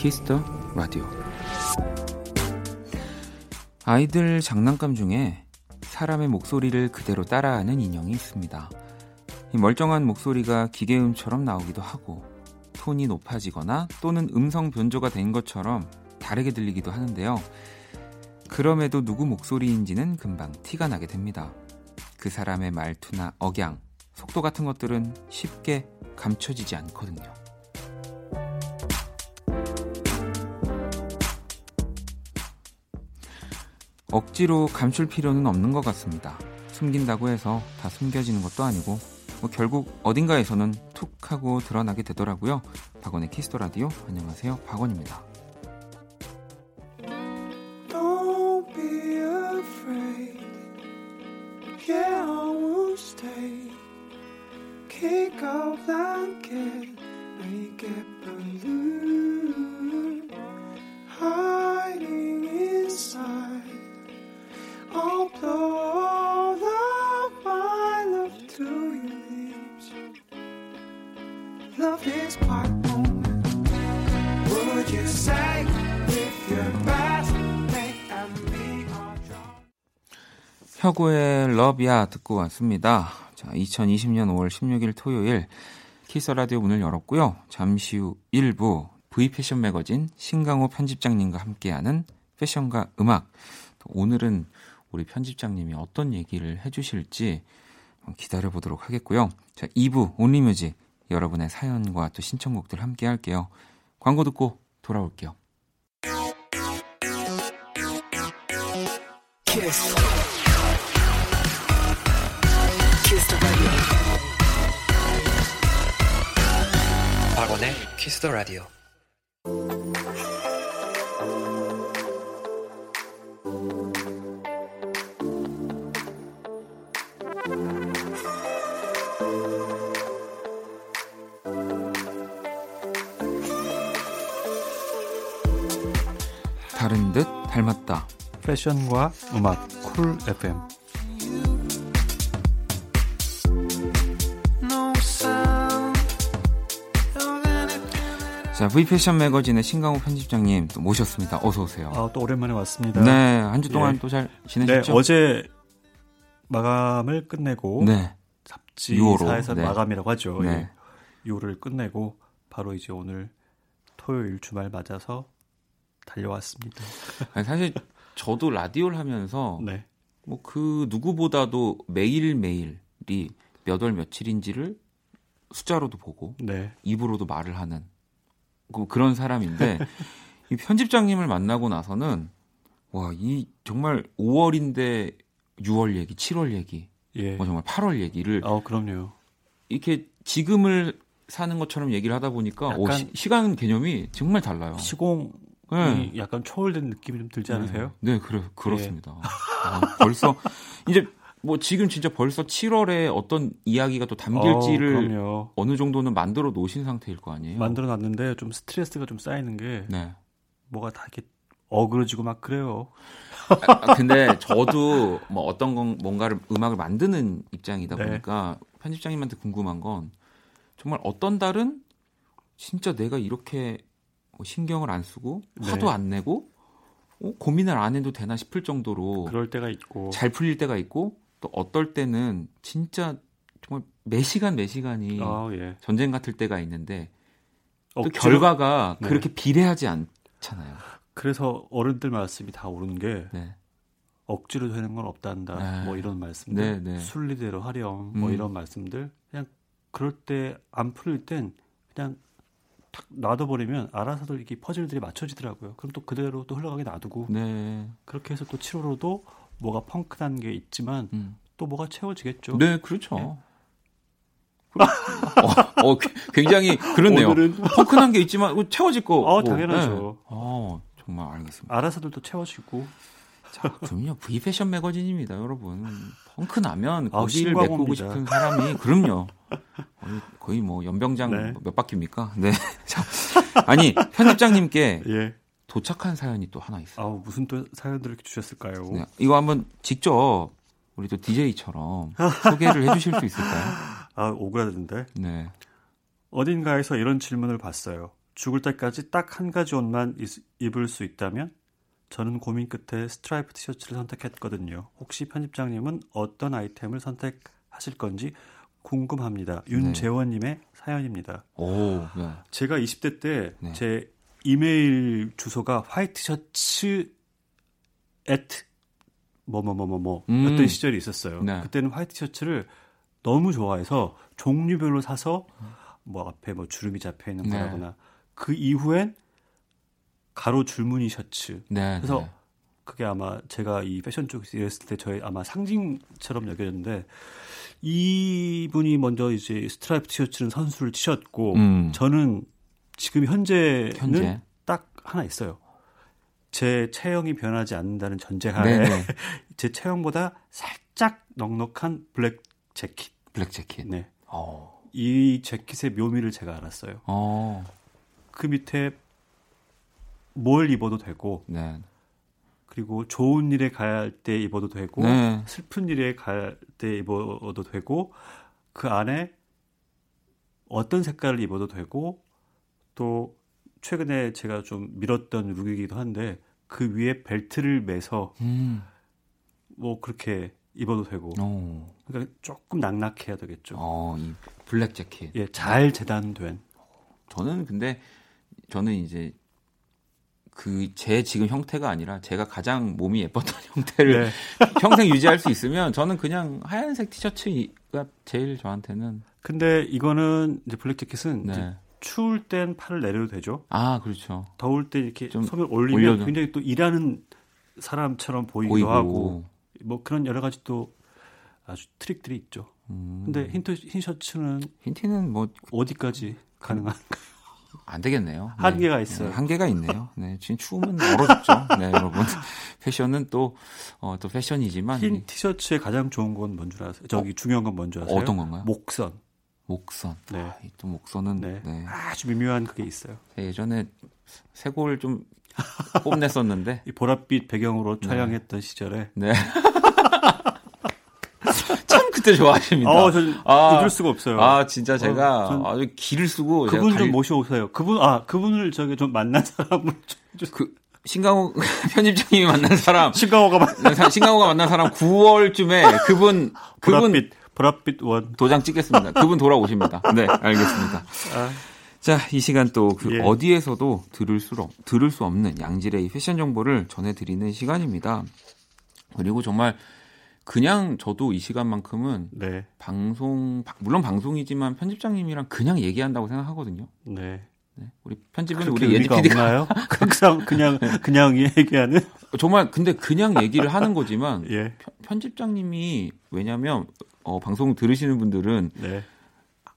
Kiss the Radio 아이들 장난감 중에 사람의 목소리를 그대로 따라하는 인형이 있습니다. 멀쩡한 목소리가 기계음처럼 나오기도 하고 톤이 높아지거나 또는 음성 변조가 된 것처럼 다르게 들리기도 하는데요. 그럼에도 누구 목소리인지는 금방 티가 나게 됩니다. 그 사람의 말투나 억양, 속도 같은 것들은 쉽게 감춰지지 않거든요. 억지로 감출 필요는 없는 것 같습니다. 숨긴다고 해서 다 숨겨지는 것도 아니고 뭐 결국 어딘가에서는 툭 하고 드러나게 되더라고요. 박원의 Kiss the Radio 안녕하세요. 박원입니다. 혁오의 Love Ya 듣고 왔습니다. 자, 2020년 5월 16일 토요일 키스 라디오 문을 열었고요. 잠시 후 1부 V 패션 매거진 신강호 편집장님과 함께하는 패션과 음악. 오늘은 우리 편집장님이 어떤 얘기를 해주실지 기다려 보도록 하겠고요. 자, 2부 Only Music 여러분의 사연과 또 신청곡들 함께 할게요. 광고 듣고 돌아올게요. 키스. 박원의 키스 더 라디오. 다른 듯 닮았다. 패션과 음악 쿨 FM. 자, V 패션 매거진의 신강호 편집장님 또 모셨습니다. 어서 오세요. 아, 또 오랜만에 왔습니다. 네, 한 주 동안 예. 또잘 지내셨죠? 네, 어제 마감을 끝내고 네. 잡지사에서 네. 마감이라고 하죠. 네. 예. 6월을 끝내고 바로 이제 오늘 토요일 주말 맞아서 달려왔습니다. 아니, 사실 저도 라디오를 하면서 네. 뭐그 누구보다도 매일 매일이 몇 월 며칠인지를 숫자로도 보고 네. 입으로도 말을 하는 그, 그런 사람인데 이 편집장님을 만나고 나서는 와 이 정말 5월인데 6월 얘기, 7월 얘기, 예. 뭐 정말 8월 얘기를 어 그럼요. 이렇게 지금을 사는 것처럼 얘기를 하다 보니까 오, 시, 간 개념이 정말 달라요. 시공이 네. 약간 초월된 느낌이 좀 들지 않으세요? 네, 네 그래 그렇습니다. 예. 아, 벌써 이제 뭐 지금 진짜 벌써 7월에 어떤 이야기가 또 담길지를 어, 어느 정도는 만들어 놓으신 상태일 거 아니에요? 만들어 놨는데 좀 스트레스가 좀 쌓이는 게 네. 뭐가 다 이렇게 어그러지고 막 그래요. 아, 아, 근데 저도 뭐 어떤 건 뭔가를 음악을 만드는 입장이다 네. 보니까 편집장님한테 궁금한 건 정말 어떤 달은 진짜 내가 이렇게 뭐 신경을 안 쓰고 화도 네. 안 내고 어, 고민을 안 해도 되나 싶을 정도로 그럴 때가 있고 잘 풀릴 때가 있고 또 어떨 때는 진짜 정말 매 시간 매 시간이 아, 예. 전쟁 같을 때가 있는데 또 억지로? 결과가 네. 그렇게 비례하지 않잖아요. 그래서 어른들 말씀이 다 옳은 게 네. 억지로 되는 건 없단다. 네. 뭐 이런 말씀들, 네, 네. 순리대로 하렴, 뭐 음. 이런 말씀들. 그냥 그럴 때 안 풀릴 땐 그냥 탁 놔둬버리면 알아서도 이렇게 퍼즐들이 맞춰지더라고요. 그럼 또 그대로 또 흘러가게 놔두고 네. 그렇게 해서 또 7월호도 뭐가 펑크난 게 있지만 음. 또 뭐가 채워지겠죠. 네, 그렇죠. 네. 어, 어, 굉장히 그렇네요. 오늘은... 펑크난 게 있지만 뭐 채워질 거. 어, 당연하죠. 네. 어, 정말 알겠습니다. 알아서들도 채워지고. 자, 그럼요. V 패션 매거진입니다, 여러분. 펑크 나면 거기를 아, 메꾸고 싶은 사람이 그럼요. 거의, 거의 뭐 연병장 네. 몇 바퀴입니까? 네. 자, 아니 편집장님께 예. 도착한 사연이 또 하나 있어요. 아, 무슨 또 사연들을 주셨을까요? 네, 이거 한번 직접 우리 또 DJ처럼 소개를 해주실 수 있을까요? 아 오그라든데. 네. 어딘가에서 이런 질문을 봤어요. 죽을 때까지 딱 한 가지 옷만 입을 수 있다면 저는 고민 끝에 스트라이프 티셔츠를 선택했거든요. 혹시 편집장님은 어떤 아이템을 선택하실 건지 궁금합니다. 윤재원님의 네. 사연입니다. 오, 네. 제가 20대 때제 네. 이메일 주소가 화이트 셔츠 at 뭐뭐뭐뭐뭐 음. 였던 시절이 있었어요. 네. 그때는 화이트 셔츠를 너무 좋아해서 종류별로 사서 뭐 앞에 뭐 주름이 잡혀 있는 네. 거라거나 그 이후엔 가로 줄무늬 셔츠. 네, 그래서 네. 그게 아마 제가 이 패션 쪽에서 일했을 때 저의 아마 상징처럼 여겨졌는데 이분이 먼저 이제 스트라이프 티셔츠는 선수를 치셨고 음. 저는 지금 현재는 현재? 딱 하나 있어요. 제 체형이 변하지 않는다는 전제하에 제 체형보다 살짝 넉넉한 블랙 재킷. 블랙 재킷. 네. 오. 어. 이 재킷의 묘미를 제가 알았어요. 오. 어. 그 밑에 뭘 입어도 되고 네. 그리고 좋은 일에 갈 때 입어도 되고 네. 슬픈 일에 갈 때 입어도 되고 그 안에 어떤 색깔을 입어도 되고 또 최근에 제가 좀 밀었던 룩이기도 한데 그 위에 벨트를 매서 음. 뭐 그렇게 입어도 되고 오. 그러니까 조금 낙낙해야 되겠죠. 어, 이 블랙 재킷. 예, 잘 재단된. 저는 근데 저는 이제 그 제 지금 형태가 아니라 제가 가장 몸이 예뻤던 형태를 네. 평생 유지할 수 있으면 저는 그냥 하얀색 티셔츠가 제일 저한테는. 근데 이거는 이제 블랙 재킷은 네. 이제 추울 땐 팔을 내려도 되죠. 아, 그렇죠. 더울 때 이렇게 좀 손을 올리면 올려도. 굉장히 또 일하는 사람처럼 보이기도 보이고. 하고 뭐 그런 여러 가지 또 아주 트릭들이 있죠. 음. 근데 힌트 흰 셔츠는 힌트는 뭐 어디까지 가능한가요? 안 되겠네요. 네. 한계가 있어요. 네, 한계가 있네요. 네, 지금 추우면 멀어졌죠. 네, 여러분. 패션은 또, 어, 또 패션이지만. 흰 티셔츠의 가장 좋은 건 뭔 줄 아세요? 저기 어? 중요한 건 뭔 줄 아세요? 어떤 건가요? 목선. 목선. 네. 아, 또 목선은 네. 네. 아주 미묘한 그게 있어요. 네, 예전에 쇄골 좀 뽐냈었는데 이 보랏빛 배경으로 네. 촬영했던 시절에 네. 참 그때 좋아하십니다. 어, 저 아, 잊을 수가 없어요. 아, 진짜 제가 어, 아주 기를 쓰고 그분 좀 모셔오세요. 그분 아, 그분을 저기 좀 만난 사람을 좀, 그 신강호 편집장님이 만난 사람 신강호가 만난 신강호가 만난 사람 9월쯤에 그분 그분 보랏빛 보랏빛 원 도장 찍겠습니다. 그분 돌아오십니다. 네, 알겠습니다. 아. 자, 이 시간 또그 예. 어디에서도 들을 수, 들을 수 없는 양질의 패션 정보를 전해드리는 시간입니다. 그리고 정말 그냥 저도 이 시간만큼은 네. 방송 물론 방송이지만 편집장님이랑 그냥 얘기한다고 생각하거든요. 네. 네. 우리 편집은 우리 예지 PD가 항상 그냥 그냥 얘기하는 정말 근데 그냥 얘기를 하는 거지만 예. 편집장님이 왜냐면 어, 방송 들으시는 분들은 네.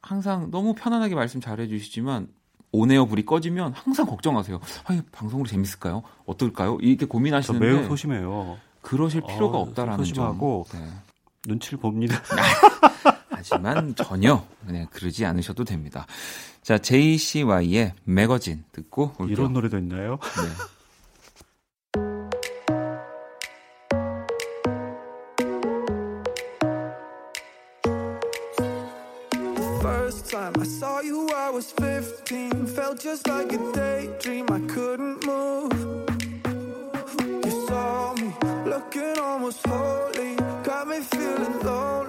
항상 너무 편안하게 말씀 잘해 주시지만 오네어 불이 꺼지면 항상 걱정하세요. 아, 방송으로 재밌을까요? 어떨까요? 이렇게 고민하시는데 매우 소심해요. 그러실 필요가 어, 없다라는 소심하고 점. 네. 눈치를 봅니다. 하지만 전혀 네, 그러지 않으셔도 됩니다. 자, JCY의 매거진 듣고 올게요. 이런 노래도 있나요? 네. time I saw you, I was 15. Felt just like a daydream, I couldn't move. Looking almost holy, got me feeling lonely.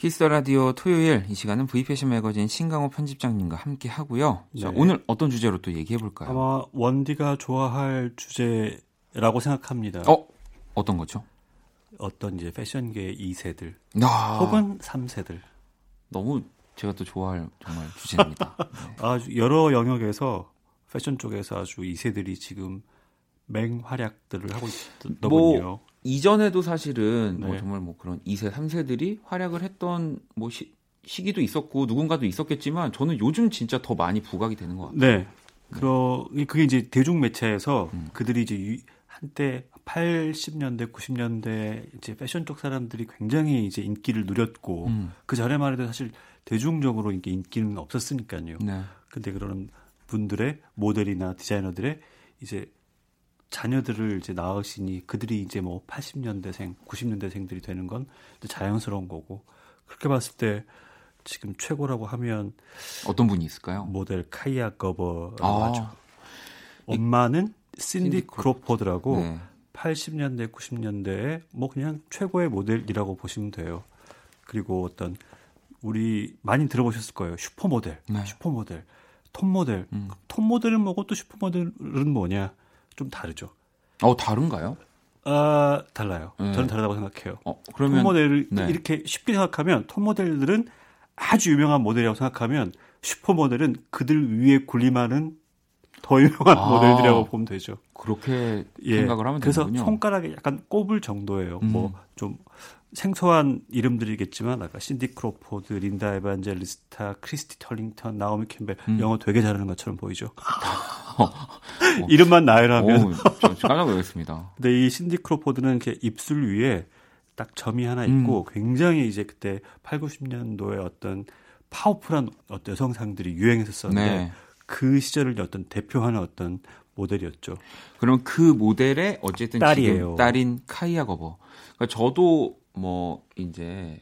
키스 라디오 토요일 이 시간은 V패션 매거진 신강호 편집장님과 함께 하고요. 네. 자, 오늘 어떤 주제로 또 얘기해 볼까요? 아마 원디가 좋아할 주제라고 생각합니다. 어? 어떤 거죠? 어떤 이제 패션계 2세들 아. 혹은 3세들 너무 제가 또 좋아할 정말 주제입니다. 네. 아주 여러 영역에서 패션 쪽에서 아주 2세들이 지금 맹활약들을 하고 있더군요. 뭐 이전에도 사실은 뭐 네. 뭐 정말 뭐 그런 2세, 3세들이 활약을 했던 뭐 시, 시기도 있었고 누군가도 있었겠지만 저는 요즘 진짜 더 많이 부각이 되는 것 같아요. 네. 그러 그게 이제 대중 매체에서 음. 그들이 이제 한때 80년대, 90년대 이제 패션 쪽 사람들이 굉장히 이제 인기를 누렸고 음. 그 전에만 해도 사실 대중적으로 이게 인기는 없었으니까요. 네. 근데 그런 분들의 모델이나 디자이너들의 이제 자녀들을 이제 낳으시니 그들이 이제 뭐 80년대생, 90년대생들이 되는 건 자연스러운 거고 그렇게 봤을 때 지금 최고라고 하면 어떤 분이 있을까요? 모델 카이아 거버라고 아. 하죠. 엄마는 신디 크로포드라고 네. 80년대, 90년대에 뭐 그냥 최고의 모델이라고 보시면 돼요. 그리고 어떤 우리 많이 들어보셨을 거예요. 슈퍼모델, 네. 슈퍼모델, 톱모델. 음. 톱모델은 뭐고 또 슈퍼모델은 뭐냐? 좀 다르죠. 어, 다른가요? 아, 달라요. 네. 저는 다르다고 생각해요. 어, 그러면 톱 모델을 네. 이렇게 쉽게 생각하면 톱 모델들은 아주 유명한 모델이라고 생각하면 슈퍼 모델은 그들 위에 군림하는 더 유명한 아, 모델들이라고 보면 되죠. 그렇게 예, 생각을 하면 그래서 되는군요. 손가락에 약간 꼽을 정도예요. 음. 뭐좀 생소한 이름들이겠지만 아까 신디 크로포드, 린다 에반젤리스타, 크리스티 털링턴, 나오미 캠벨 음. 영어 되게 잘하는 것처럼 보이죠. 어, 어. 이름만 나열하면 깜짝 놀랐습니다. 근데 이 신디 크로포드는 이렇게 입술 위에 딱 점이 하나 있고 음. 굉장히 이제 그때 8, 90년도에 어떤 파워풀한 어떤 여성상들이 유행했었는데 네. 그 시절을 어떤 대표하는 어떤 모델이었죠. 그럼 그 모델의 어쨌든 딸이에요. 딸인 카이아 거버. 그러니까 저도 뭐 이제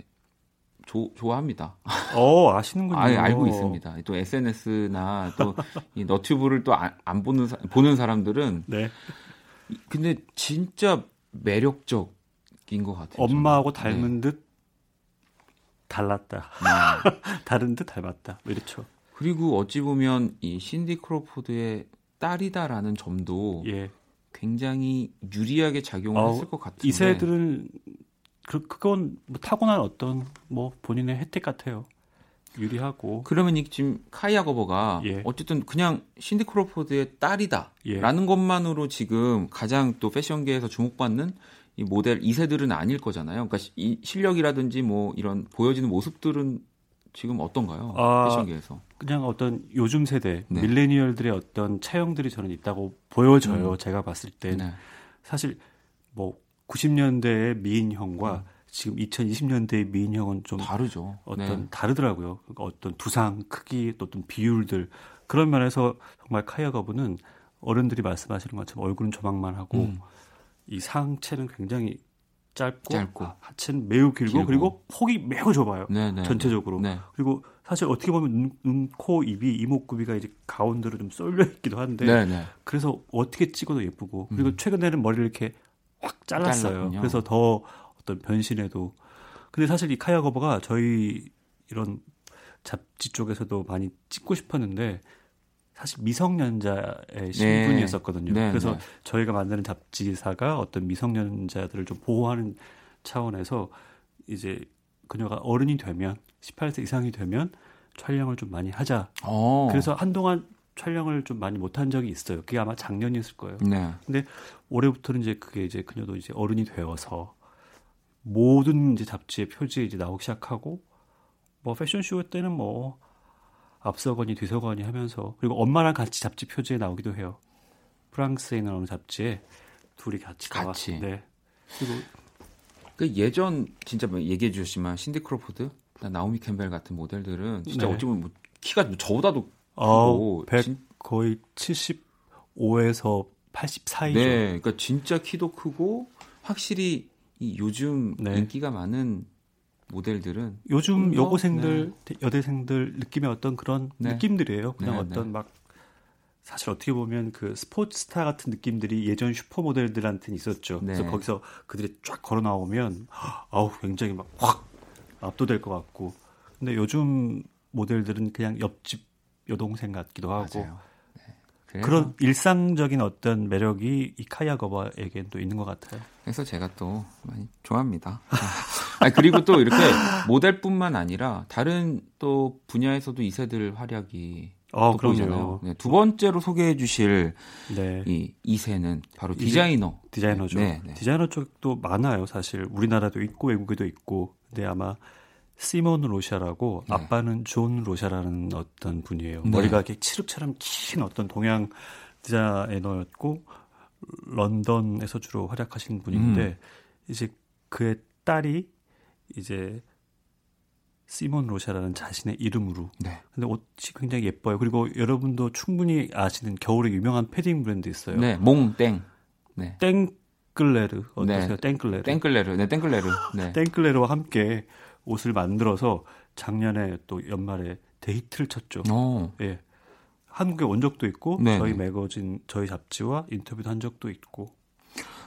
조, 좋아합니다. 어 아시는군요. 아, 알고 있습니다. 또 SNS나 또 이 너튜브를 또안 보는 보는 사람들은 네. 근데 진짜 매력적인 것 같아요. 엄마하고 저는. 닮은 네. 듯 달랐다. 네. 다른 듯 닮았다. 뭐 이렇죠. 그리고 어찌 보면 이 신디 크로포드의 딸이다라는 점도 예. 굉장히 유리하게 작용했을 어, 것 같은데 이 세들은 그 그건 뭐 타고난 어떤 뭐 본인의 혜택 같아요. 유리하고. 그러면 이 지금 카이아 거버가 예. 어쨌든 그냥 신디 크로포드의 딸이다라는 예. 것만으로 지금 가장 또 패션계에서 주목받는 이 모델 2세들은 아닐 거잖아요. 그러니까 이 실력이라든지 뭐 이런 보여지는 모습들은 지금 어떤가요? 아, 패션계에서. 그냥 어떤 요즘 세대 네. 밀레니얼들의 어떤 차형들이 저는 있다고 보여져요. 음. 제가 봤을 때 네. 사실 뭐 90년대의 미인형과 음. 지금 2020년대의 미인형은 좀 다르죠. 어떤 네. 다르더라고요. 그러니까 어떤 두상 크기, 또 어떤 비율들 그런 면에서 정말 카이아 거브는 어른들이 말씀하시는 것처럼 얼굴은 조망만 하고 음. 이 상체는 굉장히 짧고, 짧고. 하체는 매우 길고, 길고, 그리고 폭이 매우 좁아요. 네네. 네, 전체적으로. 네. 그리고 사실 어떻게 보면 눈, 눈, 코, 입이 이목구비가 이제 가운데로 좀 쏠려 있기도 한데 네네. 네. 그래서 어떻게 찍어도 예쁘고 그리고 음. 최근에는 머리를 이렇게 확 잘랐어요. 잘랐군요. 그래서 더 어떤 변신에도 근데 사실 이 카야 거버가 저희 이런 잡지 쪽에서도 많이 찍고 싶었는데 사실 미성년자의 신분이었었거든요. 네. 네, 그래서 네. 저희가 만드는 잡지사가 어떤 미성년자들을 좀 보호하는 차원에서 이제 그녀가 어른이 되면 18세 이상이 되면 촬영을 좀 많이 하자. 오. 어. 그래서 한동안 촬영을 좀 많이 못한 적이 있어요. 그게 아마 작년이었을 거예요. 네. 근데 올해부터는 이제 그게 이제 그녀도 이제 어른이 되어서 모든 이제 잡지의 표지에 이제 나오기 시작하고 뭐 패션쇼 때는 뭐 앞서거니 뒤서거니 하면서 그리고 엄마랑 같이 잡지 표지에 나오기도 해요. 프랑스에 있는 어느 잡지에 둘이 같이 같이. 나왔 네. 그리고 그 예전 진짜 뭐 얘기해 주셨지만 신디 크로포드, 나오미 캠벨 같은 모델들은 진짜 네. 어찌 보면 뭐 키가 뭐 저보다도 어, 100 진... 거의 75에서 80 사이죠. 네, 그러니까 진짜 키도 크고 확실히 이 요즘 네. 인기가 많은 모델들은 요즘 여고생들 네. 여대생들 느낌의 어떤 그런 네. 느낌들이에요. 그냥 네, 어떤 네. 막 사실 어떻게 보면 그 스포츠스타 같은 느낌들이 예전 슈퍼 모델들한테는 있었죠. 그래서 네. 거기서 그들이 쫙 걸어 나오면 아우 굉장히 막 확 압도될 것 같고. 근데 요즘 모델들은 그냥 옆집 여동생 같기도 하고 네. 그런 일상적인 어떤 매력이 이 카야 거바에겐 또 있는 것 같아요. 그래서 제가 또 많이 좋아합니다. 아 그리고 또 이렇게 모델뿐만 아니라 다른 또 분야에서도 이세들 활약이 어, 보이잖아요. 네, 두 번째로 소개해 주실 네. 이 이세는 바로 디자이너. 디자이너죠. 네, 네. 디자이너 쪽도 많아요, 사실. 우리나라도 있고 외국에도 있고. 근데 아마 시몬 로샤라고 네. 아빠는 존 로샤라는 어떤 분이에요. 네. 머리가 이렇게 칠흑처럼 긴 어떤 동양 디자이너였고 런던에서 주로 활약하신 분인데 음. 이제 그의 딸이 이제 시몬 로샤라는 자신의 이름으로. 네. 근데 옷이 굉장히 예뻐요. 그리고 여러분도 충분히 아시는 겨울에 유명한 패딩 브랜드 있어요. 네, 몽땡. 네. 땡클레르 어떠세요? 네. 땡클레르. 땡클레르. 네, 땡클레르. 네. 땡클레르와 함께 옷을 만들어서 작년에 또 연말에 대히트를 쳤죠. 오. 예. 한국에 온 적도 있고 네 저희 매거진 저희 잡지와 인터뷰도 한 적도 있고.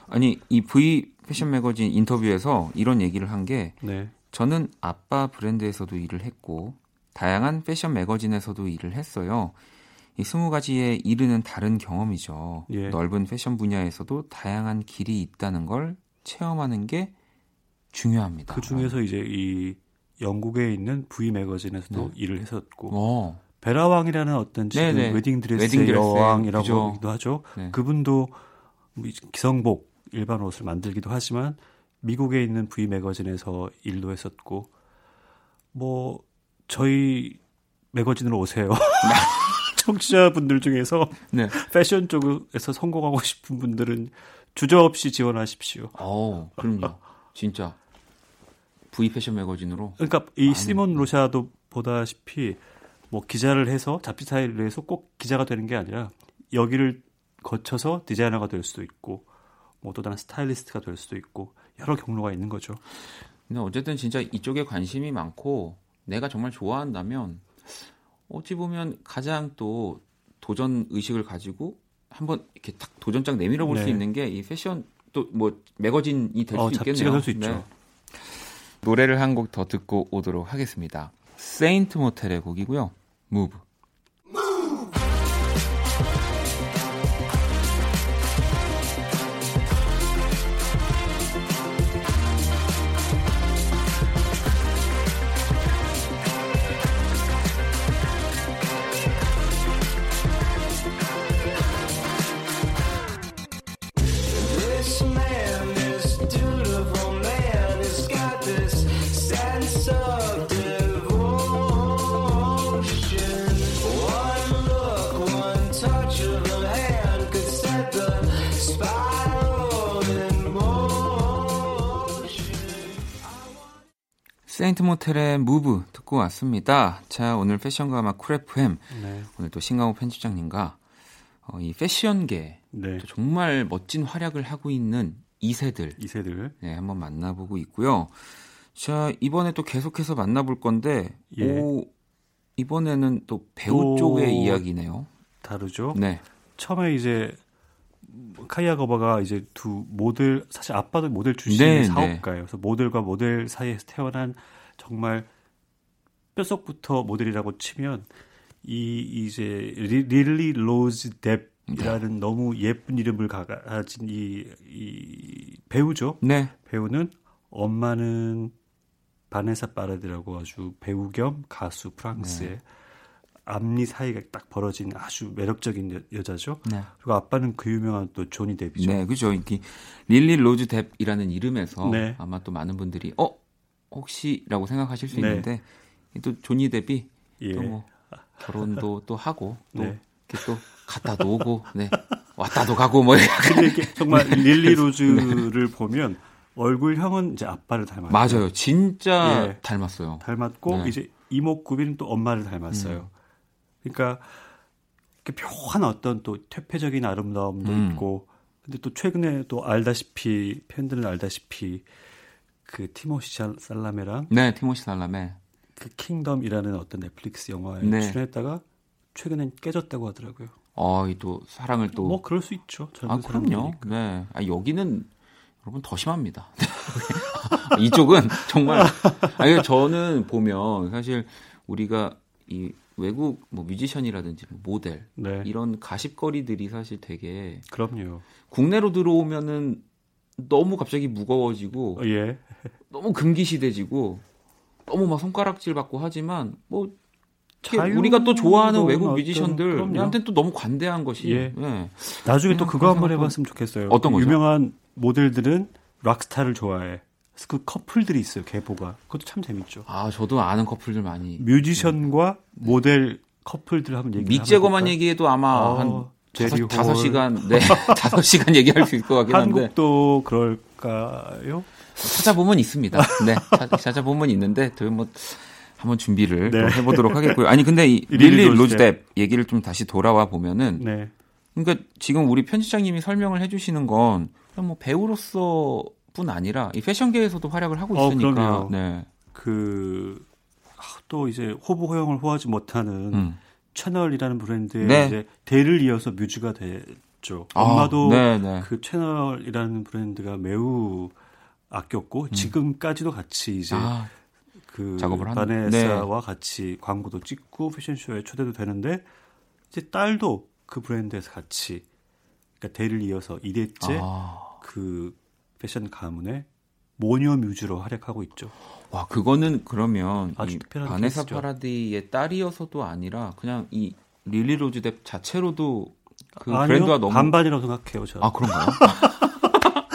아니 이 V 패션 매거진 인터뷰에서 이런 얘기를 한게 네. 저는 아빠 브랜드에서도 일을 했고 다양한 패션 매거진에서도 일을 했어요. 이 스무 가지에 이르는 다른 경험이죠. 예. 넓은 패션 분야에서도 다양한 길이 있다는 걸 체험하는 게 중요합니다. 그 중에서 이제 이 영국에 있는 V 매거진에서도 네. 일을 했었고 오. 베라왕이라는 어떤 지금 네네. 웨딩 드레스의 여왕이라고 그죠. 하기도 하죠. 네. 그분도 뭐 기성복 일반 옷을 만들기도 하지만 미국에 있는 V 매거진에서 일도 했었고 뭐 저희 매거진으로 오세요. 청취자분들 중에서 네. 패션 쪽에서 성공하고 싶은 분들은 주저없이 지원하십시오. 어, 그럼요. 진짜 V 패션 매거진으로. 그러니까 이. 시몬 로샤도 보다시피 뭐 기자를 해서 잡지 사회를 해서 꼭 기자가 되는 게 아니라 여기를 거쳐서 디자이너가 될 수도 있고 뭐 또 다른 스타일리스트가 될 수도 있고 여러 경로가 있는 거죠. 근데 어쨌든 진짜 이쪽에 관심이 많고 내가 정말 좋아한다면 어찌 보면 가장 또 도전 의식을 가지고 한번 이렇게 딱 도전장 내밀어 볼수 네. 있는 게 이 패션 또 뭐 매거진이 될수 어, 있겠네요. 될수 있죠. 네. 노래를 한 곡 더 듣고 오도록 하겠습니다. 세인트 모텔의 곡이고요. 무 모텔의 무브 듣고 왔습니다. 자, 오늘 패션과 막 쿨FM. 네. 오늘 또 신강호 편집장님과 어, 이 패션계 네. 정말 멋진 활약을 하고 있는 2세들. 2세들. 네, 한번 만나보고 있고요. 자, 이번에 또 계속해서 만나볼 건데, 예. 오, 이번에는 또 배우 쪽의 이야기네요. 다르죠? 네. 처음에 이제 카이아 거바가 이제 두 모델 사실 아빠도 모델 출신의 네, 네. 사업가예요. 그래서 모델과 모델 사이에서 태어난 정말 뼛속부터 모델이라고 치면 이 이제 릴리 로즈 뎁 이라는 네. 너무 예쁜 이름을 가진 이, 이 배우죠. 네. 배우는 엄마는 바네사 파라디라고 아주 배우 겸 가수 프랑스의 네. 앞니 사이가 딱 벌어진 아주 매력적인 여, 자죠 네. 그리고 아빠는 그 유명한 또 조니 뎁이죠. 네, 그죠. 이 릴리 로즈 뎁이라는 이름에서 네. 아마 또 많은 분들이 어 혹시라고 생각하실 수 네. 있는데 또 조니 뎁이 예. 또뭐 결혼도 또 하고 또 네. 이렇게 또 갔다도 오고 네. 왔다도 가고 뭐 근데 이렇게 정말 네. 릴리 로즈를 보면 얼굴형은 이제 아빠를 닮았어요. 맞아요. 진짜 예. 닮았어요. 닮았고 이제 이목구비는 또 엄마를 닮았어요. 음. 그러니까 묘한 어떤 또 퇴폐적인 아름다움도 음. 있고 근데 또 최근에 또 알다시피 팬들은 알다시피 그 티모시 살라메랑 네 티모시 살라메 그 킹덤이라는 어떤 넷플릭스 영화에 네. 출연했다가 최근엔 깨졌다고 하더라고요. 어, 또 사랑을 또 뭐 그럴 수 있죠. 아 그럼요. 네, 아, 여기는 여러분 더 심합니다. 이쪽은 정말 아니 저는 보면 사실 우리가 이 외국 뭐 뮤지션이라든지 뭐 모델 네. 이런 가십거리들이 사실 되게 그럼요. 국내로 들어오면은 너무 갑자기 무거워지고 어, 예. 너무 금기시대지고 너무 막 손가락질 받고 하지만 뭐 우리가 또 좋아하는 외국 뮤지션들한테 또 너무 관대한 것이 예. 예. 나중에 또 그거 한번 해봤으면 좋겠어요. 어떤 거죠? 유명한 모델들은 락스타를 좋아해. 그 커플들이 있어요. 계보가. 그것도 참 재밌죠. 아, 저도 아는 커플들 많이. 뮤지션과 네. 모델 커플들 한번 얘기. 믹재거만 얘기해도 아마 어, 한 다섯, 다섯 시간, 네, 다섯 시간 얘기할 수 있을 것 같긴 한데. 한국도 그럴까요? 찾아보면 있습니다. 네, 찾아보면 있는데, 저뭐 한번 준비를 네. 해보도록 하겠고요. 아니 근데 이 릴리 로즈뎁 얘기를 좀 다시 돌아와 보면은, 네. 그러니까 지금 우리 편집장님이 설명을 해주시는 건 뭐 배우로서뿐 아니라 이 패션계에서도 활약을 하고 어, 있으니까. 어, 네. 그 또 이제 호부 호영을 호하지 못하는 음. 채널이라는 브랜드에 네. 이제 대를 이어서 뮤즈가 됐죠. 아, 엄마도 네, 네. 그 채널이라는 브랜드가 매우 아꼈고 음. 지금까지도 같이 이제 아, 그 작업을 한 바네사와 네. 같이 광고도 찍고 패션쇼에 초대도 되는데 이제 딸도 그 브랜드에서 같이 그러니까 대를 이어서 2대째 아. 그 패션 가문의 모녀 뮤즈로 활약하고 있죠. 와 그거는 그러면 아주 바네사 케이스죠. 파라디의 딸이어서도 아니라 그냥 이 릴리 로즈 뎁 자체로도 그 아니요, 브랜드와 너무 반반이라고 생각해요. 저는. 아 그런가요?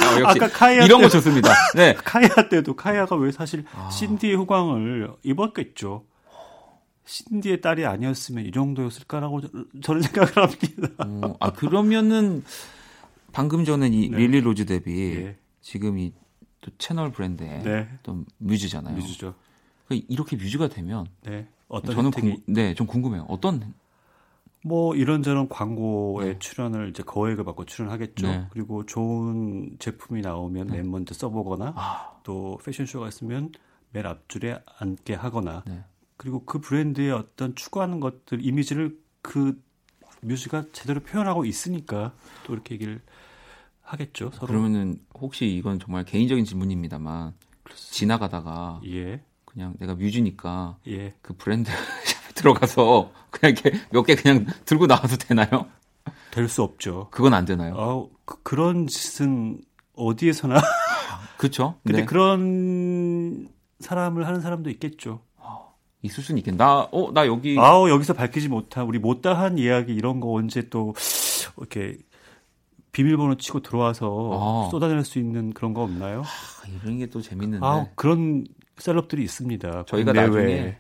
아, 역시 아까 카이아 이런 거 좋습니다. 네. 카이아 때도 카이아가 왜 사실 아. 신디의 후광을 입었겠죠. 신디의 딸이 아니었으면 이 정도였을까라고 저는 생각을 합니다. 어, 아 그러면은 방금 전에 이 네. 릴리 로즈 뎁이 네. 지금 이 또 샤넬 브랜드의 네. 또 뮤즈잖아요. 뮤즈죠. 그러니까 이렇게 뮤즈가 되면 네. 어떤 저는 궁, 네, 좀 궁금해요. 어떤 뭐 이런저런 광고에 네. 출연을 이제 거액을 받고 출연하겠죠. 네. 그리고 좋은 제품이 나오면 네. 맨 먼저 써보거나 아. 또 패션쇼가 있으면 맨 앞줄에 앉게 하거나 네. 그리고 그 브랜드의 어떤 추구하는 것들 이미지를 그 뮤즈가 제대로 표현하고 있으니까 또 이렇게 얘기를 하겠죠. 서로. 그러면은 혹시 이건 정말 개인적인 질문입니다만 그렇습니다. 지나가다가 예. 그냥 내가 뮤즈니까 예. 그 브랜드 샵에 들어가서 그냥 이렇게 몇 개 그냥 들고 나와도 되나요? 될 수 없죠. 그건 안 되나요? 어, 그, 런 짓은 어디에서나 그렇죠. 근데 네. 그런 사람을 하는 사람도 있겠죠. 있을 수는 있겠. 나, 어, 나 여기. 아우, 여기서 밝히지 못한, 우리 못다한 이야기 이런 거 언제 또, 이렇게 비밀번호 치고 들어와서 아. 쏟아낼 수 있는 그런 거 없나요? 아, 이런 게 또 재밌는데. 아, 그런 셀럽들이 있습니다. 저희가 나중에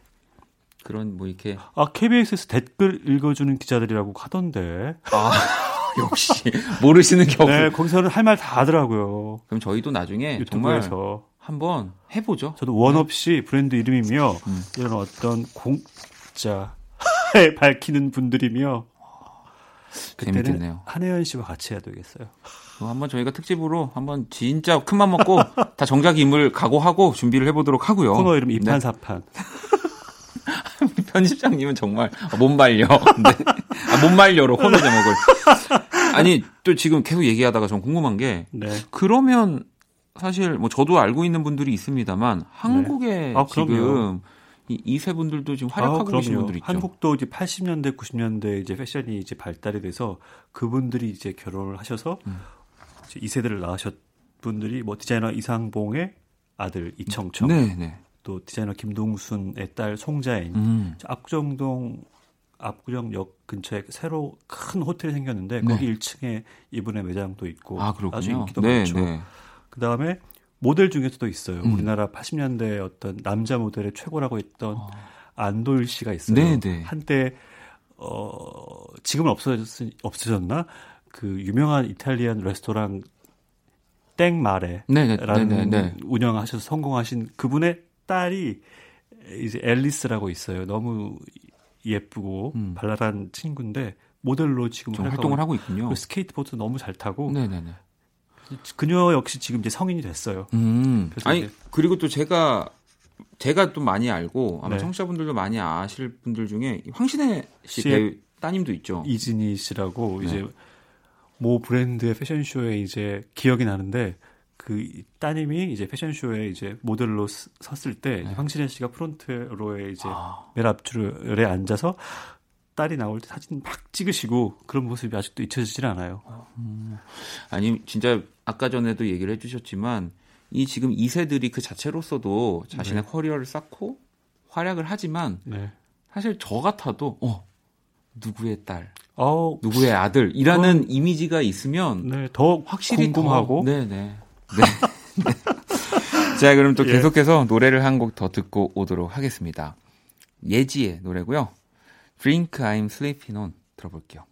그런 뭐 이렇게 아 KBS에서 댓글 읽어주는 기자들이라고 하던데. 아 역시 모르시는 게 없어. 네, 거기서는 할 말 다 하더라고요. 그럼 저희도 나중에 유튜브에서 정말 한번 해보죠. 저도 원 네. 없이 브랜드 이름이며 음. 이런 어떤 공자에 밝히는 분들이며 재밌겠네요. 한혜연 씨와 같이 해야 되겠어요. 한번 저희가 특집으로 한번 진짜 큰맘 먹고 다 정작 임을 각오하고 준비를 해보도록 하고요. 코너 이름 이판사판. 네. 편집장님은 정말 못 말려. 네. 아, 못 말려로 코너 제목을. 아니 또 지금 계속 얘기하다가 좀 궁금한 게 네. 그러면 사실 뭐 저도 알고 있는 분들이 있습니다만 한국에 네. 아, 지금 이세 분들도 지금 활약하고 아, 계신 분들 있죠. 한국도 이제 80년대, 90년대 이제 패션이 이제 발달이 돼서 그분들이 이제 결혼을 하셔서 음. 이제 2세대를 낳으셨 분들이 뭐 디자이너 이상봉의 아들 이청청, 네, 네. 또 디자이너 김동순의 딸 송자인, 음. 압구정동 압구정역 근처에 새로 큰 호텔이 생겼는데 네. 거기 1층에 이분의 매장도 있고 아, 주 인기도 네, 많죠. 네. 그 다음에 모델 중에서도 있어요. 음. 우리나라 80년대 어떤 남자 모델의 최고라고 했던 어. 안도일 씨가 있어요. 네네. 네. 한때 어 지금은 없어졌 없어졌나? 그 유명한 이탈리안 레스토랑 땡마레라는 네, 네, 운영하셔서 성공하신 그분의 딸이 이제 앨리스라고 있어요. 너무 예쁘고 음. 발랄한 친구인데 모델로 지금 활동을 하고 있군요. 스케이트보드 너무 잘 타고 네네네. 그녀 역시 지금 이제 성인이 됐어요. 음. 아니 그리고 또 제가 제가 또 많이 알고 아마 네. 청취자분들도 많이 아실 분들 중에 황신혜 씨 배우 따님도 있죠. 이진이 씨라고 네. 이제 모 브랜드의 패션쇼에 이제 기억이 나는데 그 따님이 이제 패션쇼에 이제 모델로 섰을 때 네. 황신혜 씨가 프론트로에 이제 아. 맨 앞줄에 앉아서 딸이 나올 때 사진 막 찍으시고 그런 모습이 아직도 잊혀지질 않아요. 음, 아니 진짜 아까 전에도 얘기를 해주셨지만 이 지금 2세들이 그 자체로서도 자신의 네. 커리어를 쌓고 활약을 하지만 네. 사실 저 같아도 어 누구의 딸, 어, 누구의 아들이라는 어, 이미지가 있으면 네, 더 확실히 궁금하고 더, 네네 네. 네. 자, 그럼 또 예. 계속해서 노래를 한 곡 더 듣고 오도록 하겠습니다. 예지의 노래고요. Drink I'm Sleeping On 들어볼게요.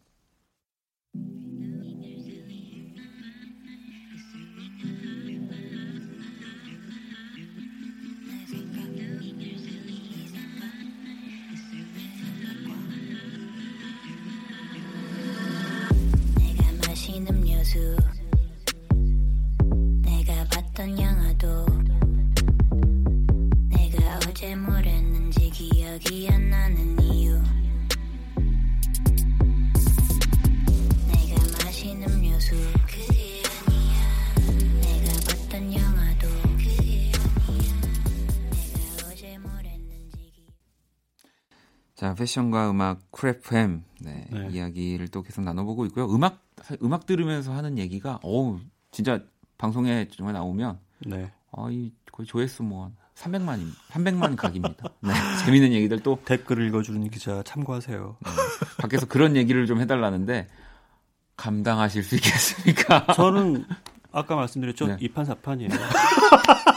패션과 음악 쿨FM 네, 네. 이야기를 또 계속 나눠보고 있고요. 음악 음악 들으면서 하는 얘기가 어 진짜 방송에 정말 나오면 네. 어이 거의 조회수 뭐 300만이 300만 각입니다. 네, 재밌는 얘기들 또 댓글을 읽어주는 기자 참고하세요. 네, 밖에서 그런 얘기를 좀 해달라는데 감당하실 수 있겠습니까? 저는 아까 말씀드렸죠 네. 2판 4판이에요.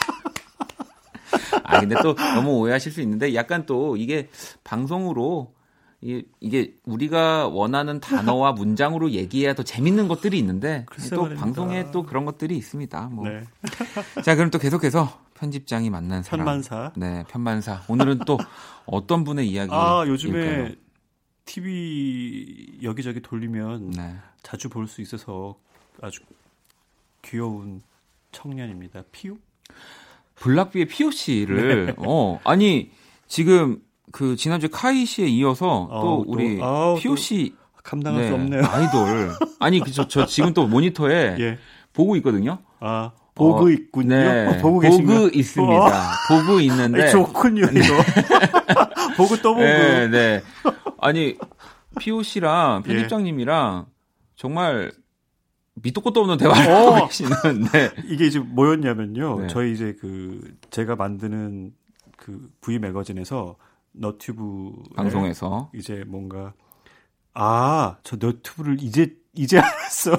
아 근데 또 너무 오해하실 수 있는데 약간 또 이게 방송으로 이게, 우리가 원하는 단어와 문장으로 얘기해야 더 재밌는 것들이 있는데 또 말입니다. 방송에 또 그런 것들이 있습니다. 뭐. 네. 자, 그럼 또 계속해서 편집장이 만난 사람. 편만사. 네, 편만사. 오늘은 또 어떤 분의 이야기? 아, 요즘에 일까요? TV 여기저기 돌리면 네. 자주 볼 수 있어서 아주 귀여운 청년입니다. 피우? 블락비의 POC를 네. 어 아니 지금 그 지난주 카이 씨에 이어서 어, 또 우리 아, POC 감당할 네, 수 없네요. 아이돌 아니 저저 저 지금 또 모니터에 예. 보고 있거든요. 아 보고 어, 있군요. 네, 어, 보고 계신가요? 보고 있습니다. 어. 보고 있는데 좋군요 네. 이거. 보고 또 보고. 네, 네. 아니 POC랑 예. 편집장님이랑 예. 정말 밑도 끝도 없는 대화를 어. 하고 계시는. 네. 이게 이제 뭐였냐면요. 네. 저희 이제 그 제가 만드는 그 V 매거진에서 너튜브 방송에서 이제 뭔가 아 저 너튜브를 이제 이제 알았어요.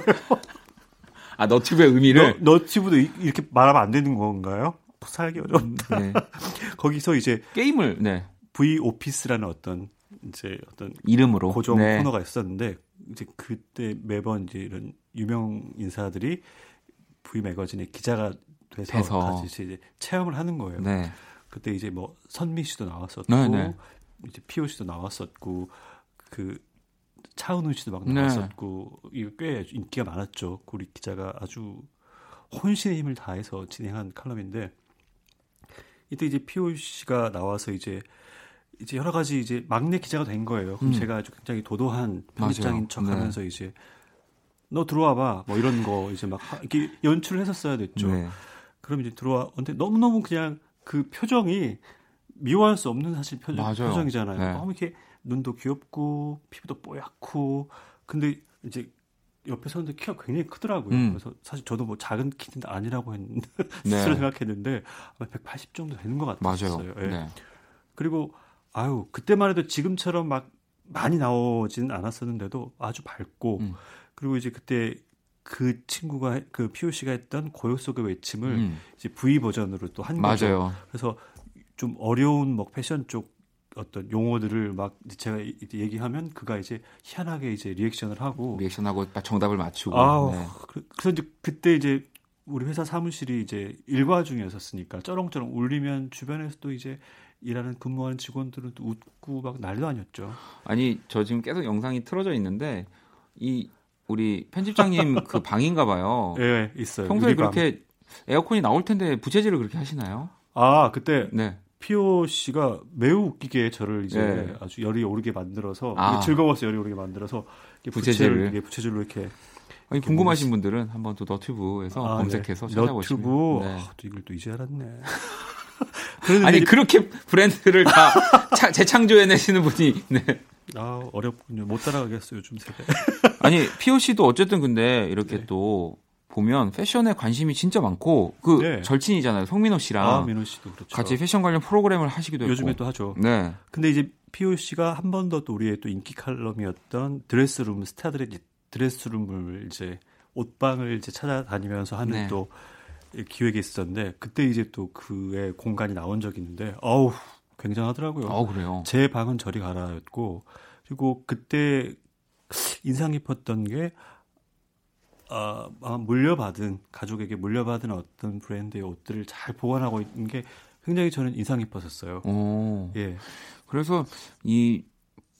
아 너튜브의 의미를 너, 너튜브도 이렇게 말하면 안 되는 건가요? 살기 어렵다. 네. 거기서 이제 게임을 네. V 오피스라는 어떤 이제 어떤 이름으로 고정 네. 코너가 있었는데 이제 그때 매번 이제 이런 유명 인사들이 V 매거진의 기자가 돼서, 돼서. 같이 이제 체험을 하는 거예요. 네. 그때 이제 뭐 선미 씨도 나왔었고 네, 네. 이제 피오 씨도 나왔었고 그 차은우 씨도 막 네. 나왔었고 네. 이거 꽤 인기가 많았죠. 우리 기자가 아주 혼신의 힘을 다해서 진행한 칼럼인데 이때 이제 피오 씨가 나와서 이제 이제 여러 가지 이제 막내 기자가 된 거예요. 그럼 음. 제가 아주 굉장히 도도한 편집장인 척 하면서 네. 이제 너 들어와 봐. 뭐 이런 거 이제 막 이렇게 연출을 했었어야 됐죠. 네. 그럼 이제 들어와. 근데 너무너무 그냥 그 표정이 미워할 수 없는 사실 표정, 표정이잖아요. 네. 너무 이렇게 눈도 귀엽고 피부도 뽀얗고 근데 이제 옆에 서는데 키가 굉장히 크더라고요. 음. 그래서 사실 저도 뭐 작은 키는 아니라고 했는데 네. 스스로 생각했는데 아마 180 정도 되는 것 같았어요. 예. 네. 그리고 아유 그때만 해도 지금처럼 막 많이 나오지는 않았었는데도 아주 밝고 음. 그리고 이제 그때 그 친구가 그 피오 씨가 했던 고요 속의 외침을 음. 이제 V 버전으로 또 한 거죠. 맞아요. 그래서 좀 어려운 뭐 패션 쪽 어떤 용어들을 막 제가 얘기하면 그가 이제 희한하게 이제 리액션을 하고 리액션하고 정답을 맞추고 아, 네. 그, 그래서 이제 그때 이제 우리 회사 사무실이 이제 일과 중이었었으니까 쩌렁쩌렁 울리면 주변에서도 이제 일하는 근무하는 직원들은 또 웃고 막 난리도 아니었죠. 아니 저 지금 계속 영상이 틀어져 있는데 이 우리 편집장님 그 방인가 봐요. 예, 있어요. 평소에 그렇게 에어컨이 나올 텐데 부채질을 그렇게 하시나요? 아, 그때 네. 피오 씨가 매우 웃기게 저를 이제 네. 아주 열이 오르게 만들어서 아. 즐거워서 열이 오르게 만들어서 부채질을 부채 부채질로 이렇게 아니, 궁금하신 분들은 한번 또 너튜브에서 아, 검색해서 네. 찾아보시면 너튜브 네. 아, 또 이걸 또 이제 알았네. 아니 그렇게 브랜드를 다 재창조해내시는 분이 네. 아 어렵군요. 못 따라가겠어요 요즘 세대. 아니 POC도 어쨌든 근데 이렇게 네. 또 보면 패션에 관심이 진짜 많고 그 네. 절친이잖아요 송민호 씨랑 아, 민호 씨도 그렇죠. 같이 패션 관련 프로그램을 하시기도 했고 요즘에 또 하죠. 네. 근데 이제 POC가 한 번 더 또 우리의 또 인기 칼럼이었던 드레스룸 스타들의 드레스룸을 이제 옷방을 이제 찾아다니면서 하는 네. 또 기획에 있었는데 그때 이제 또 그의 공간이 나온 적이 있는데 어우 굉장하더라고요. 어, 그래요. 제 방은 저리 가라였고 그리고 그때 인상 깊었던 게 어, 물려받은 가족에게 물려받은 어떤 브랜드의 옷들을 잘 보관하고 있는 게 굉장히 저는 인상 깊었었어요. 오. 예. 그래서 이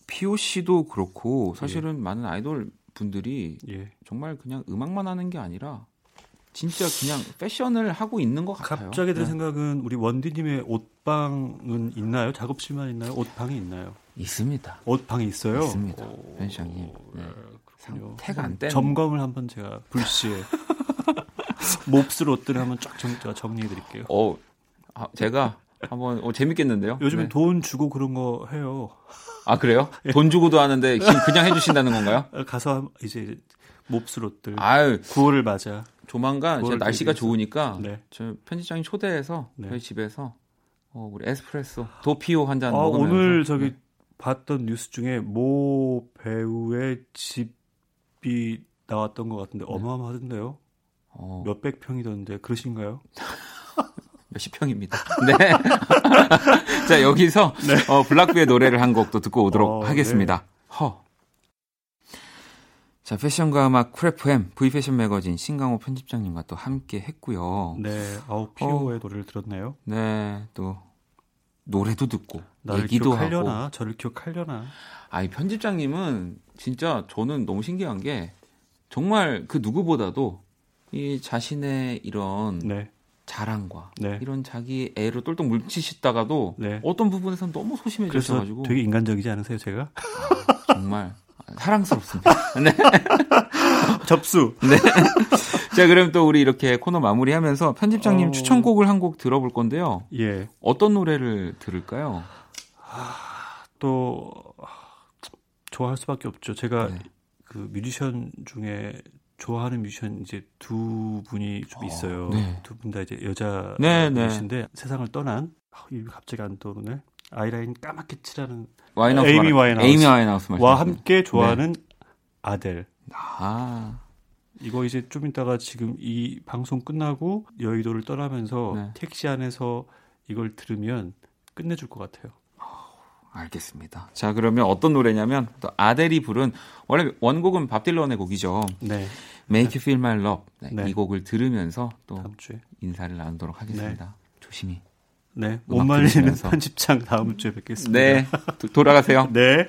POC도 그렇고 사실은 예. 많은 아이돌 분들이 예. 정말 그냥 음악만 하는 게 아니라 진짜 그냥 패션을 하고 있는 것 같아요. 갑자기 든 네. 생각은 우리 원디님의 옷방은 있나요? 작업실만 있나요? 옷방이 있나요? 있습니다. 옷방이 있어요? 있습니다. 펜션이. 네. 상태가 안 떼는. 점검을 한번 제가 불시에 몹쓸 옷들을 한번 쫙 정, 정리해 드릴게요. 어, 아, 제가 한번 어, 재밌겠는데요? 요즘에 네. 돈 주고 그런 거 해요. 아 그래요? 예. 돈 주고도 하는데 그냥 해주신다는 건가요? 가서 이제 몹쓸 옷들. 아유 9월을 맞아. 조만간 제가 날씨가 좋으니까 네. 저 편집장님 초대해서 네. 저희 집에서 어, 우리 에스프레소 도피오 한잔 아, 먹으면서 오늘 저기 네. 봤던 뉴스 중에 모 배우의 집이 나왔던 것 같은데 네. 어마어마하던데요. 어. 몇백 평이던데 그러신가요? 몇십 평입니다. 네. 자 여기서 네. 어, 블락비의 노래를 한 곡도 듣고 오도록 어, 하겠습니다. 네. 허. 자, 패션과 음악 크래프엠 V 패션 매거진 신강호 편집장님과 또 함께 했고요. 네, 아우 피오의 어, 노래를 들었네요. 네, 또 노래도 듣고 얘기도 기억하려나? 하고. 저를 기억하려나? 아이 편집장님은 진짜 저는 너무 신기한 게 정말 그 누구보다도 이 자신의 이런 네. 자랑과 네. 이런 자기 애로 똘똘 물치시다가도 네. 어떤 부분에서는 너무 소심해지셔가지고 되게 인간적이지 않으세요, 제가? 아, 정말 사랑스럽습니다. 네. 접수. 네. 자, 그럼 또 우리 이렇게 코너 마무리하면서 편집장님 어... 추천곡을 한 곡 들어볼 건데요. 예. 어떤 노래를 들을까요? 아, 또 좋아할 수밖에 없죠. 제가 네. 그 뮤지션 중에 좋아하는 뮤지션 이제 두 분이 좀 어, 있어요. 어, 네. 두분 다 이제 여자 네, 분이신데 네. 세상을 떠난 아, 이 갑자기 안 떠오르네. 아이라인 까맣게 칠하는 와인하우스 에이미 와인하우스 에이미 와인하우스 와 함께 좋아하는 네. 아델. 아. 이거 이제 좀 이따가 지금 이 방송 끝나고 여의도를 떠나면서 네. 택시 안에서 이걸 들으면 끝내줄 것 같아요. 알겠습니다. 자, 그러면 어떤 노래냐면 또 아델이 부른 원래 원곡은 밥 딜런의 곡이죠. 네. Make You Feel My Love. 네, 네. 이 곡을 들으면서 또 인사를 나누도록 하겠습니다. 네. 조심히 네. 못 말리는 편집장 다음 주에 뵙겠습니다. 네. 도, 돌아가세요. 네.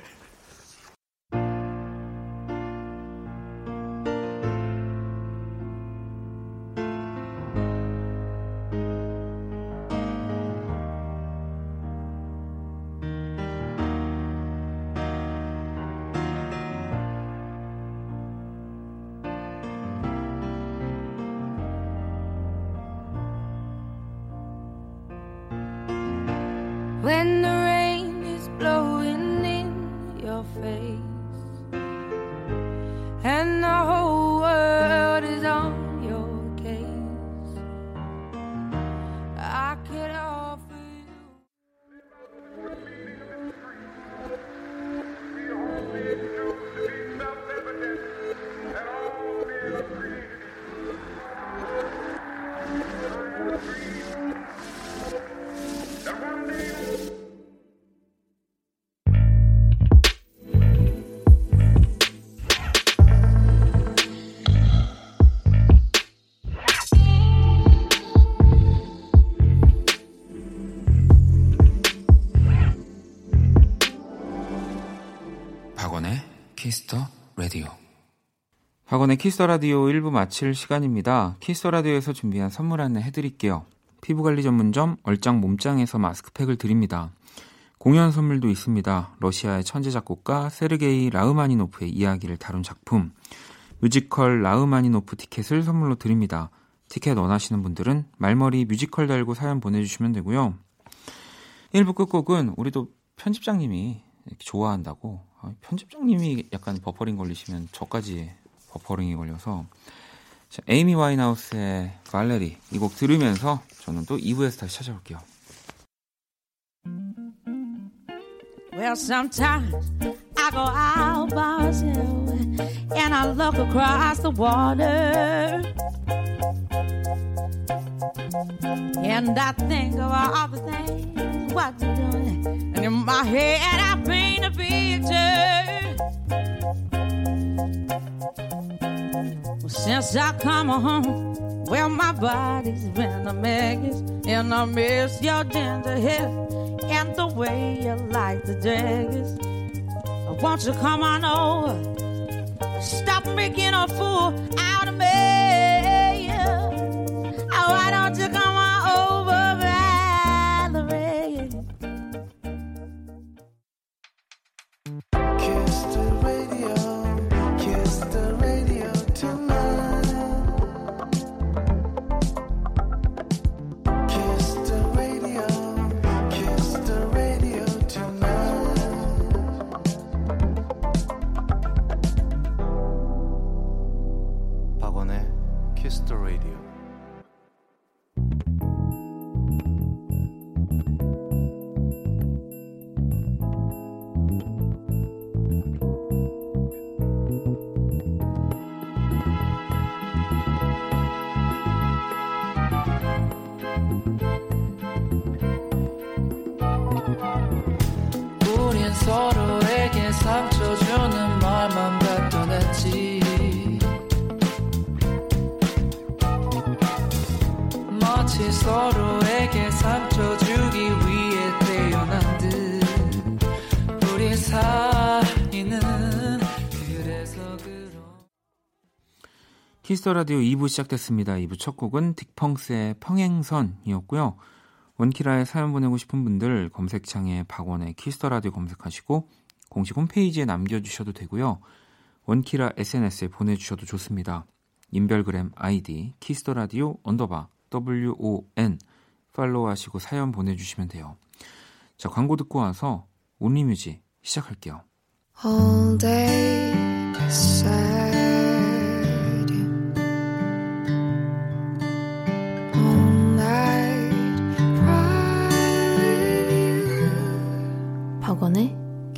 박원의 Kiss the Radio 1부 마칠 시간입니다. Kiss the Radio에서 준비한 선물 안내 해드릴게요. 피부관리 전문점 얼짱 몸짱에서 마스크팩을 드립니다. 공연 선물도 있습니다. 러시아의 천재 작곡가 세르게이 라흐마니노프의 이야기를 다룬 작품 뮤지컬 라흐마니노프 티켓을 선물로 드립니다. 티켓 원하시는 분들은 말머리 뮤지컬 달고 사연 보내주시면 되고요. 1부 끝곡은 우리도 편집장님이 좋아한다고 아, 편집장님이 약간 버퍼링 걸리시면 저까지 버퍼링이 걸려서 자, 에이미 와인하우스의 발레리 이 곡 들으면서 저는 또 2부에서 다시 찾아올게요. Well, sometimes I go out by myself and I look across the water. And I think of all the things what you're doing. And in my head, I paint a picture. Since I come home, well, my body's been a mess. And I miss your ginger hair and the way you like the dress. Won't you come on over? Stop making a fool out of me. Why don't you come Kiss the Radio 2부 시작됐습니다. 2부 첫 곡은 딕펑스의 평행선이었고요. 원키라에 사연 보내고 싶은 분들 검색창에 박원의 Kiss the Radio 검색하시고 공식 홈페이지에 남겨주셔도 되고요. 원키라 SNS에 보내주셔도 좋습니다. 인별그램 아이디 Kiss the Radio 언더바 WON 팔로우하시고 사연 보내주시면 돼요. 자 광고 듣고 와서 Only Music 시작할게요. all day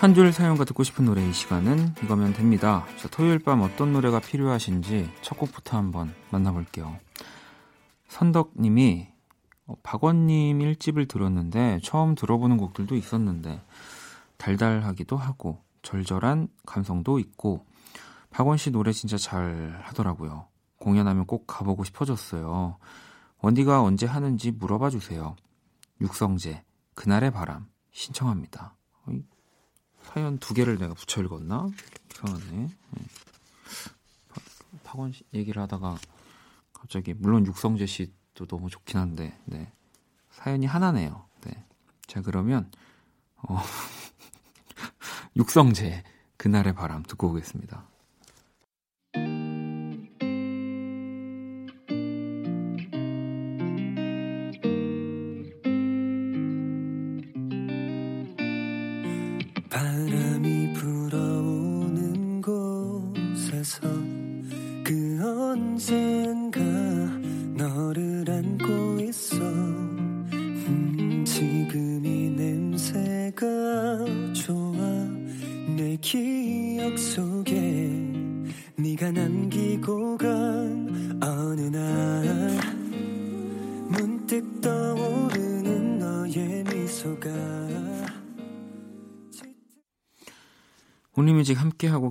한 줄 사연과 듣고 싶은 노래 이 시간은 이거면 됩니다. 자, 토요일 밤 어떤 노래가 필요하신지 첫 곡부터 한번 만나볼게요. 선덕님이 어, 박원님 1집을 들었는데 처음 들어보는 곡들도 있었는데 달달하기도 하고 절절한 감성도 있고 박원 씨 노래 진짜 잘 하더라고요. 공연하면 꼭 가보고 싶어졌어요. 원디가 언제 하는지 물어봐 주세요. 육성재 그날의 바람 신청합니다. 사연 두 개를 내가 붙여 읽었나? 이상하네. 네. 박원 씨 얘기를 하다가 갑자기 물론 육성재 씨도 너무 좋긴 한데 네. 사연이 하나네요. 네. 자 그러면 어, 육성재 그날의 바람 듣고 오겠습니다. 바람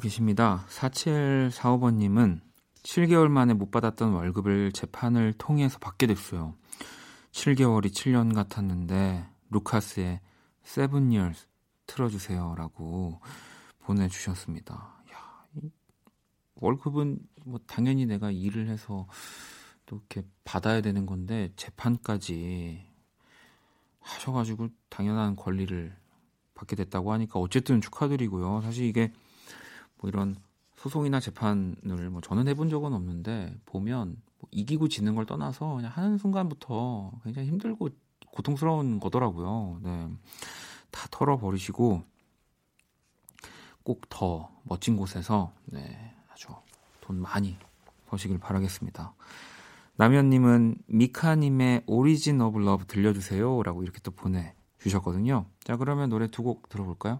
계십니다. 4745번님은 7개월 만에 못 받았던 월급을 재판을 통해서 받게 됐어요. 7개월이 7년 같았는데 루카스의 Seven Years 틀어주세요 라고 보내주셨습니다. 야, 이 월급은 뭐 당연히 내가 일을 해서 또 이렇게 받아야 되는 건데 재판까지 하셔가지고 당연한 권리를 받게 됐다고 하니까 어쨌든 축하드리고요. 사실 이게 뭐 이런 소송이나 재판을 뭐 저는 해본 적은 없는데 보면 뭐 이기고 지는 걸 떠나서 그냥 하는 순간부터 굉장히 힘들고 고통스러운 거더라고요. 네. 다 털어버리시고 꼭 더 멋진 곳에서 네, 아주 돈 많이 버시길 바라겠습니다. 남현님은 미카님의 Origin of Love 들려주세요 라고 이렇게 또 보내주셨거든요. 자, 그러면 노래 두 곡 들어볼까요?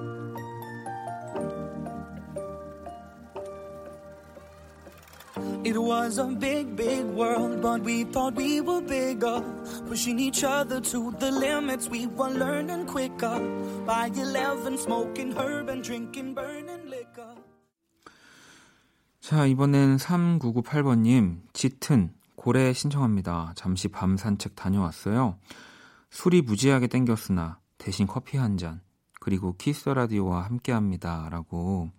It was a big, big world, but we thought we were bigger. Pushing each other to the limits, we were learning quicker. By 11, smoking herb and drinking burning liquor. 자, 이번엔 3998번님, 짙은 고래 신청합니다. 잠시 밤 산책 다녀왔어요. 술이 무지하게 땡겼으나 대신 커피 한 잔, 그리고 키스 라디오와 함께 합니다. 라고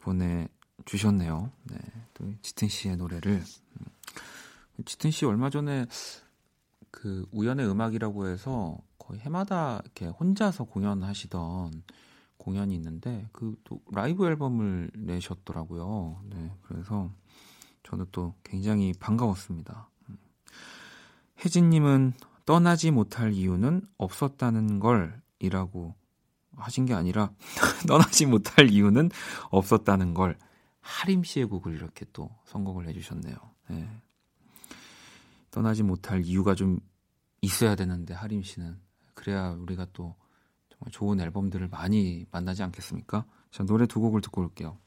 보내 주셨네요. 네. 또 짙은 씨의 노래를. 짙은 씨 얼마 전에 그 우연의 음악이라고 해서 거의 해마다 이렇게 혼자서 공연하시던 공연이 있는데 그 또 라이브 앨범을 내셨더라고요. 네. 그래서 저는 또 굉장히 반가웠습니다. 혜진님은 떠나지 못할 이유는 없었다는 걸 이라고 하신 게 아니라 떠나지 못할 이유는 없었다는 걸 하림 씨의 곡을 이렇게 또 선곡을 해주셨네요. 네. 떠나지 못할 이유가 좀 있어야 되는데 하림 씨는 그래야 우리가 또 정말 좋은 앨범들을 많이 만나지 않겠습니까? 자 노래 두 곡을 듣고 올게요.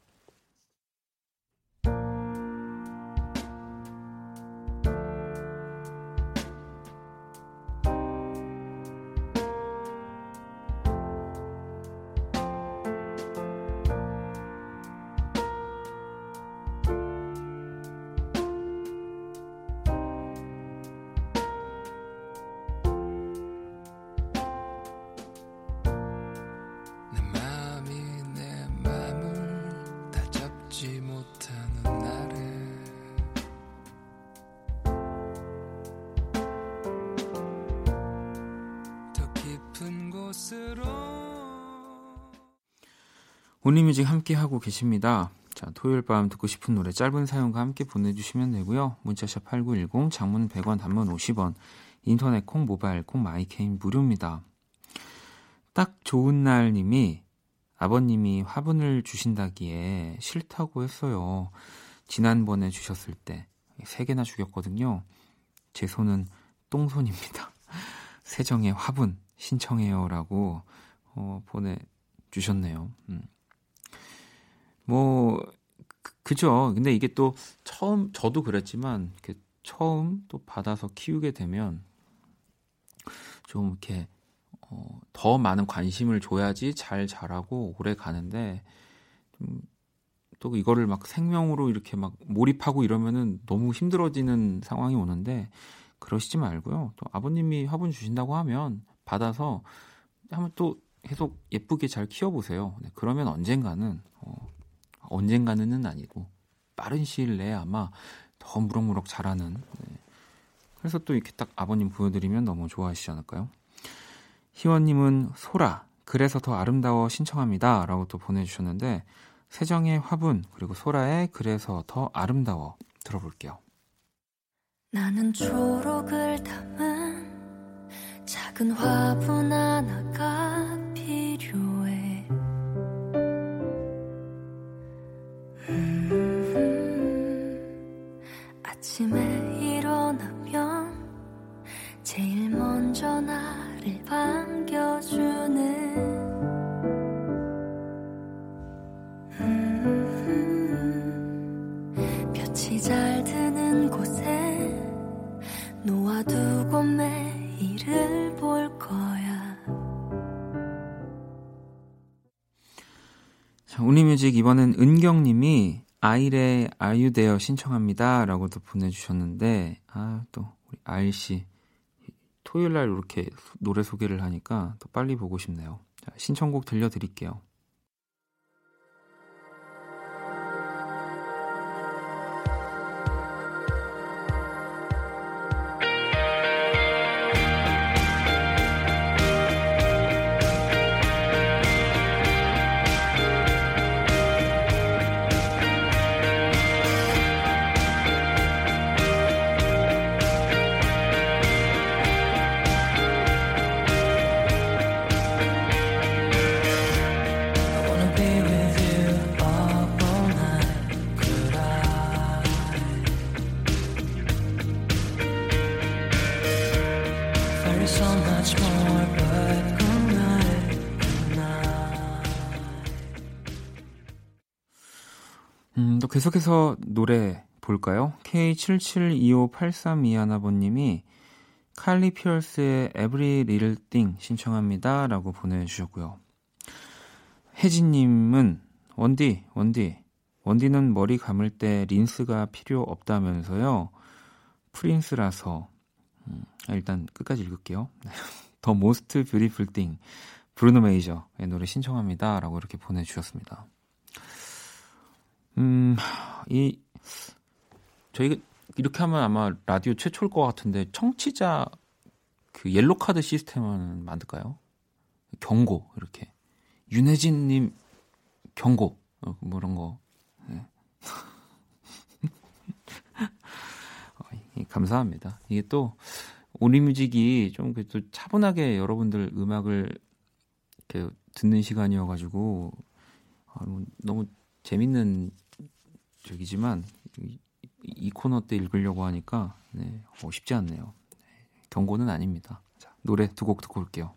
Only Music 함께 하고 계십니다. 자, 토요일 밤 듣고 싶은 노래 짧은 사연과 함께 보내주시면 되고요. 문자 샵 8910, 장문 100원, 단문 50원, 인터넷 콩, 모바일 콩, 마이 K는 무료입니다. 딱 좋은 날 님이 아버님이 화분을 주신다기에 싫다고 했어요. 지난번에 주셨을 때 세 개나 죽였거든요. 제 손은 똥손입니다. 세정의 화분 신청해요라고 어, 보내주셨네요. 음. 뭐 그, 그죠. 근데 이게 또 처음 저도 그랬지만 이렇게 처음 또 받아서 키우게 되면 좀 이렇게 어, 더 많은 관심을 줘야지 잘 자라고 오래 가는데 좀, 또 이거를 막 생명으로 이렇게 막 몰입하고 이러면은 너무 힘들어지는 상황이 오는데 그러시지 말고요. 또 아버님이 화분 주신다고 하면 받아서 한번 또 계속 예쁘게 잘 키워보세요. 네, 그러면 언젠가는 어, 언젠가는은 아니고 빠른 시일 내에 아마 더 무럭무럭 자라는 네. 그래서 또 이렇게 딱 아버님 보여드리면 너무 좋아하시지 않을까요? 희원님은 소라 그래서 더 아름다워 신청합니다 라고 또 보내주셨는데 세정의 화분 그리고 소라의 그래서 더 아름다워 들어볼게요 나는 초록을 담은 작은 화분 하나가 아침에 일어나면 제일 먼저 나를 반겨주는 음, 볕이 잘 드는 곳에 놓아두고 매일을 볼 거야. 자, 우리뮤직 이번엔 은경님이 아이의 아유데어 신청합니다. 라고도 보내주셨는데, 아, 또, 우리 아일씨. 토요일 날 이렇게 노래 소개를 하니까 더 빨리 보고 싶네요. 자, 신청곡 들려드릴게요. 계속해서 노래 볼까요? K772583 이하나버님이 칼리 피어스의 Every Little Thing 신청합니다. 라고 보내주셨고요. 혜진님은 원디, 원디, 원디는 머리 감을 때 린스가 필요 없다면서요. 프린스라서 음, 일단 끝까지 읽을게요. The Most Beautiful Thing 브루노 메이저의 노래 신청합니다. 라고 이렇게 보내주셨습니다. 음, 이, 저희가 이렇게 하면 아마 라디오 최초일 것 같은데, 청취자 그 옐로 카드 시스템은 만들까요? 경고, 이렇게. 윤혜진님 경고, 어, 뭐 이런 거. 네. 어, 감사합니다. 이게 또, 오리뮤직이 좀 또 차분하게 여러분들 음악을 이렇게 듣는 시간이어가지고, 아, 뭐 너무 재밌는 적이지만 이, 이 코너 때 읽으려고 하니까 네, 어, 쉽지 않네요. 네, 경고는 아닙니다. 자, 노래 두 곡 듣고 올게요.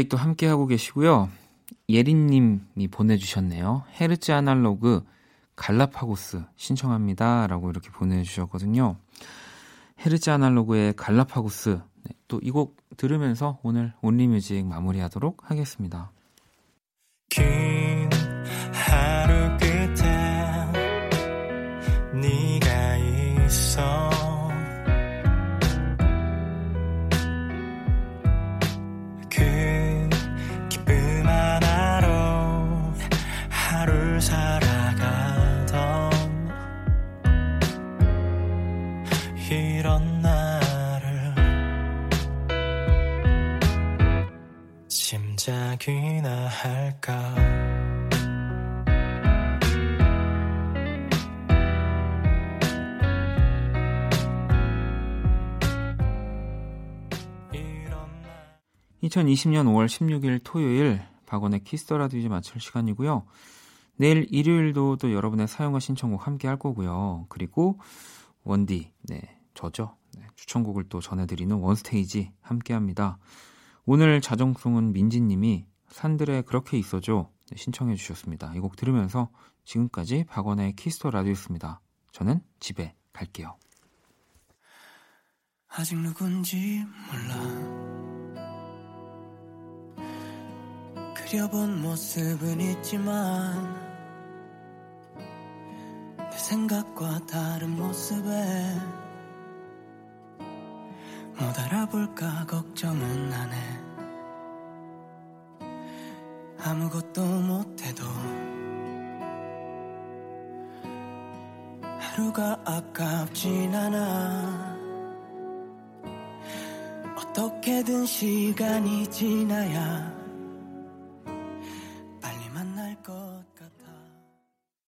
뮤직도 함께 하고 계시고요. 예린님이 보내주셨네요. 헤르츠 아날로그 갈라파고스 신청합니다. 라고 이렇게 보내주셨거든요. 헤르츠 아날로그의 갈라파고스. 네, 또이 곡 들으면서 오늘 온리뮤직 마무리하도록 하겠습니다. 할까 (2020년 5월 16일) 토요일 박원의 Kiss the Radio 이제 마칠 시간이고요. 내일 일요일도 또 여러분의 사연과 신청곡 함께 할 거고요. 그리고 원디, 네, 저죠. 네, 추천곡을 또 전해드리는 원스테이지 함께 합니다. 오늘 자정송은 민지님이 산들에 그렇게 있어줘 신청해 주셨습니다. 이 곡 들으면서 지금까지 박원의 Kiss the Radio였습니다. 저는 집에 갈게요. 아직 누군지 몰라 그려본 모습은 있지만 내 생각과 다른 모습에 못 알아볼까 걱정은 안 해. 아무것도 못해도 하루가 아깝진 않아. 어떻게든 시간이 지나야